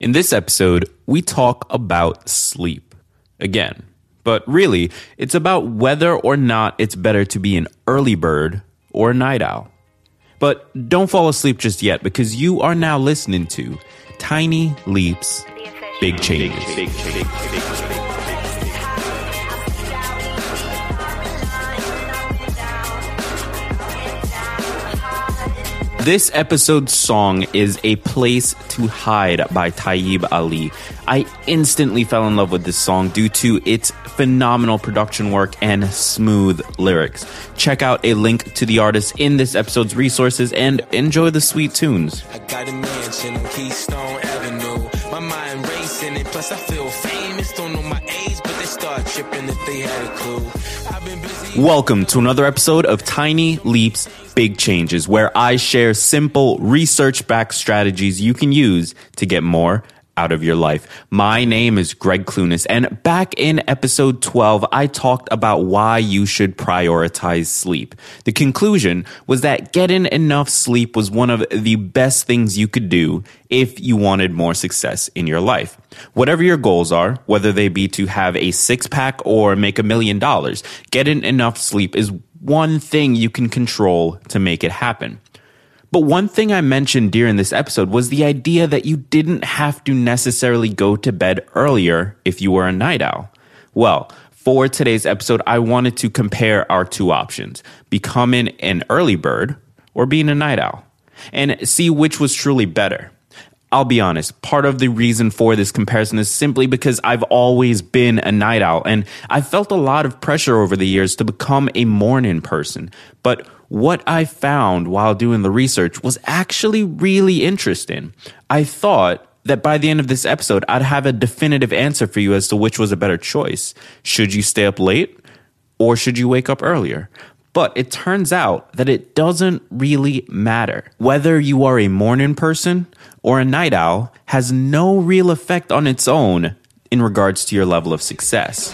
In this episode, we talk about sleep. Again. But really, it's about whether or not it's better to be an early bird or a night owl. But don't fall asleep just yet because you are now listening to Tiny Leaps, Big Changes. Big, big, big, This episode's song is A Place to Hide by Taib Ali. I instantly fell in love with this song due to its phenomenal production work and smooth lyrics. Check out a link to the artist in this episode's resources and enjoy the sweet tunes. I got a mansion on Keystone Avenue. My mind racing plus I feel famous. Don't know my tripping if they had a clue. Welcome to another episode of Tiny Leaps Big Changes, where I share simple research backed strategies you can use to get more out of your life. My name is Greg Clunis, and back in episode 12, I talked about why you should prioritize sleep. The conclusion was that getting enough sleep was one of the best things you could do if you wanted more success in your life. Whatever your goals are, whether they be to have a six pack or make a million dollars, getting enough sleep is one thing you can control to make it happen. But one thing I mentioned during this episode was the idea that you didn't have to necessarily go to bed earlier if you were a night owl. Well, for today's episode, I wanted to compare our two options becoming an early bird or being a night owl and see which was truly better. I'll be honest, part of the reason for this comparison is simply because I've always been a night owl and I've felt a lot of pressure over the years to become a morning person. But what I found while doing the research was actually really interesting. I thought that by the end of this episode, I'd have a definitive answer for you as to which was a better choice. Should you stay up late or should you wake up earlier? But it turns out that it doesn't really matter. Whether you are a morning person or a night owl has no real effect on its own in regards to your level of success.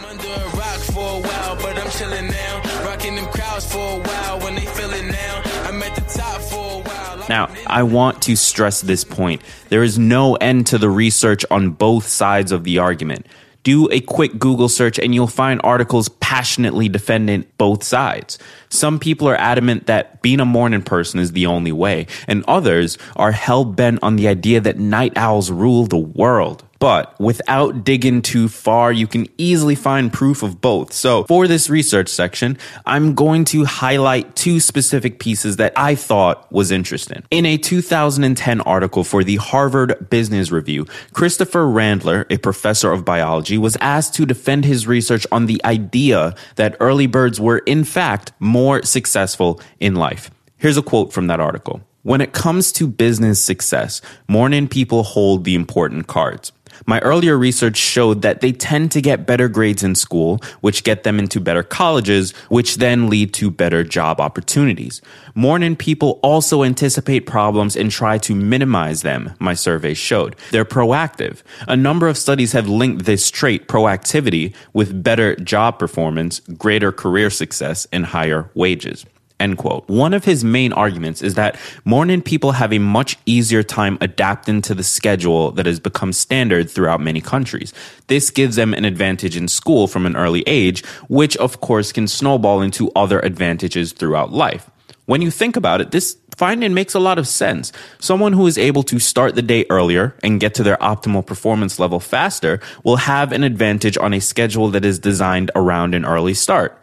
I want to stress this point. There is no end to the research on both sides of the argument. Do a quick Google search and you'll find articles passionately defending both sides. Some people are adamant that being a morning person is the only way, and others are hell bent on the idea that night owls rule the world. But without digging too far, you can easily find proof of both. So for this research section, I'm going to highlight two specific pieces that I thought was interesting. In a 2010 article for the Harvard Business Review, Christopher Randler, a professor of biology, was asked to defend his research on the idea that early birds were in fact more successful in life. Here's a quote from that article. When it comes to business success, morning people hold the important cards. My earlier research showed that they tend to get better grades in school, which get them into better colleges, which then lead to better job opportunities. Morning people also anticipate problems and try to minimize them, my survey showed. They're proactive. A number of studies have linked this trait, proactivity, with better job performance, greater career success, and higher wages. End quote. One of his main arguments is that morning people have a much easier time adapting to the schedule that has become standard throughout many countries. This gives them an advantage in school from an early age, which of course can snowball into other advantages throughout life. When you think about it, this finding makes a lot of sense. Someone who is able to start the day earlier and get to their optimal performance level faster will have an advantage on a schedule that is designed around an early start.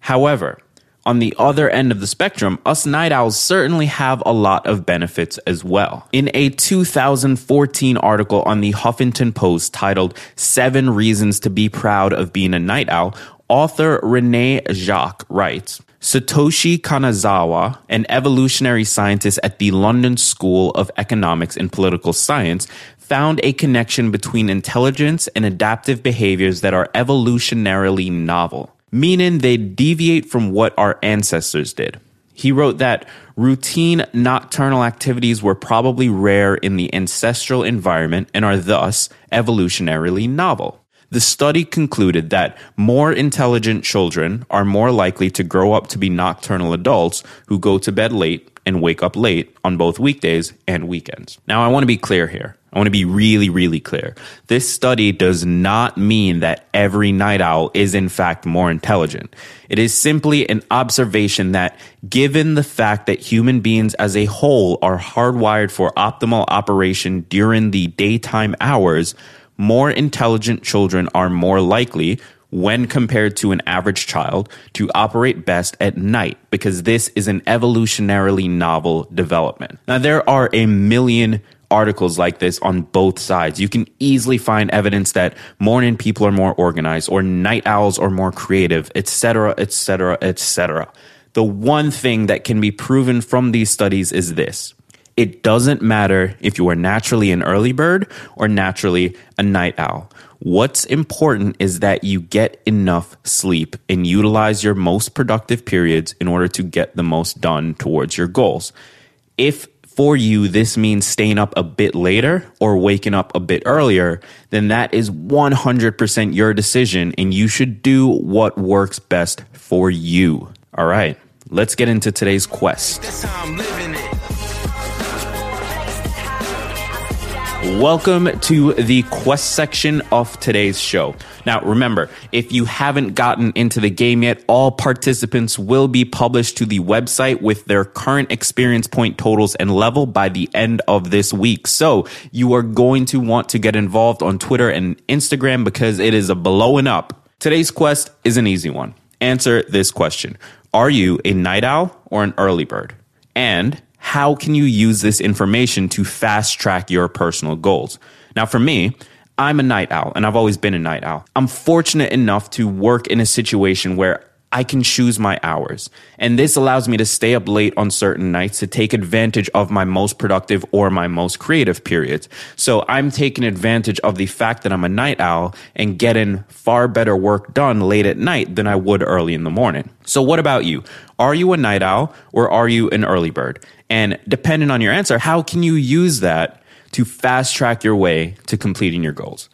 However, on the other end of the spectrum, us night owls certainly have a lot of benefits as well. In a 2014 article on the Huffington Post titled Seven Reasons to Be Proud of Being a Night Owl, author Renee Jacques writes, Satoshi Kanazawa, an evolutionary scientist at the London School of Economics and Political Science, found a connection between intelligence and adaptive behaviors that are evolutionarily novel meaning they deviate from what our ancestors did. He wrote that routine nocturnal activities were probably rare in the ancestral environment and are thus evolutionarily novel. The study concluded that more intelligent children are more likely to grow up to be nocturnal adults who go to bed late and wake up late on both weekdays and weekends. Now, I want to be clear here. I want to be really, really clear. This study does not mean that every night owl is in fact more intelligent. It is simply an observation that given the fact that human beings as a whole are hardwired for optimal operation during the daytime hours, more intelligent children are more likely, when compared to an average child to operate best at night because this is an evolutionarily novel development. Now, there are a million articles like this on both sides. You can easily find evidence that morning people are more organized or night owls are more creative, etc., etc., etc. The one thing that can be proven from these studies is this. It doesn't matter if you are naturally an early bird or naturally a night owl. What's important is that you get enough sleep and utilize your most productive periods in order to get the most done towards your goals. If for you this means staying up a bit later or waking up a bit earlier, then that is 100% your decision and you should do what works best for you. All right, let's get into today's quest. Welcome to the quest section of today's show. Now, remember, if you haven't gotten into the game yet, all participants will be published to the website with their current experience point totals and level by the end of this week. So you are going to want to get involved on Twitter and Instagram because it is a blowing up. Today's quest is an easy one. Answer this question. Are you a night owl or an early bird? And how can you use this information to fast track your personal goals? Now, for me, I'm a night owl and I've always been a night owl. I'm fortunate enough to work in a situation where I can choose my hours. And this allows me to stay up late on certain nights to take advantage of my most productive or my most creative periods. So I'm taking advantage of the fact that I'm a night owl and getting far better work done late at night than I would early in the morning. So what about you? Are you a night owl or are you an early bird? And depending on your answer, how can you use that to fast track your way to completing your goals?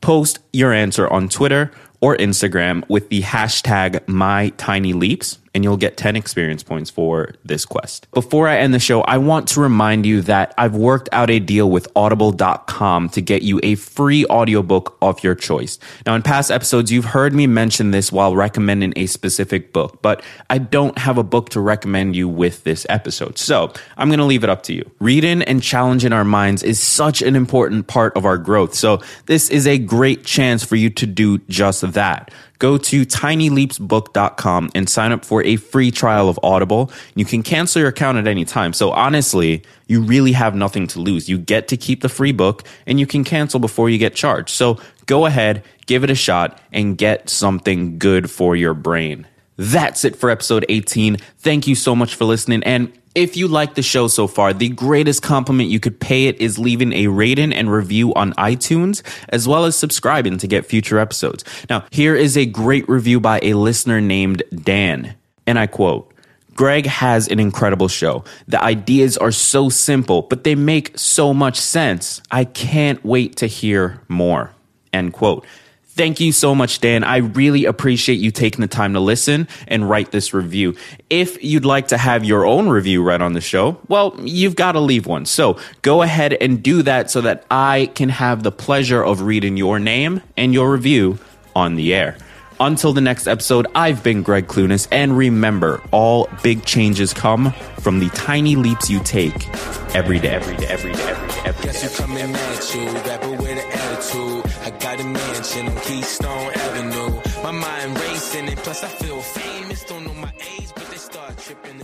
Post your answer on Twitter or Instagram with the hashtag MyTinyLeaps and you'll get 10 experience points for this quest. Before I end the show, I want to remind you that I've worked out a deal with audible.com to get you a free audiobook of your choice. Now, in past episodes, you've heard me mention this while recommending a specific book, but I don't have a book to recommend you with this episode. So I'm going to leave it up to you. Reading and challenging our minds is such an important part of our growth. So this is a great chance for you to do just that go to tinyleapsbook.com and sign up for a free trial of Audible. You can cancel your account at any time. So honestly, you really have nothing to lose. You get to keep the free book and you can cancel before you get charged. So go ahead, give it a shot and get something good for your brain. That's it for episode 18. Thank you so much for listening. And if you like the show so far, the greatest compliment you could pay it is leaving a rating and review on iTunes, as well as subscribing to get future episodes. Now, here is a great review by a listener named Dan. And I quote, Greg has an incredible show. The ideas are so simple, but they make so much sense. I can't wait to hear more. End quote. Thank you so much, Dan. I really appreciate you taking the time to listen and write this review. If you'd like to have your own review read on the show, well, you've got to leave one. So go ahead and do that so that I can have the pleasure of reading your name and your review on the air. Until the next episode, I've been Greg Clunis, and remember, all big changes come from the tiny leaps you take every day, every day, every day, every day, every day. Guess you coming at you, rapper with an attitude. I got a mansion on Keystone Avenue. My mind racing, and plus I feel famous. Don't know my age, but they start tripping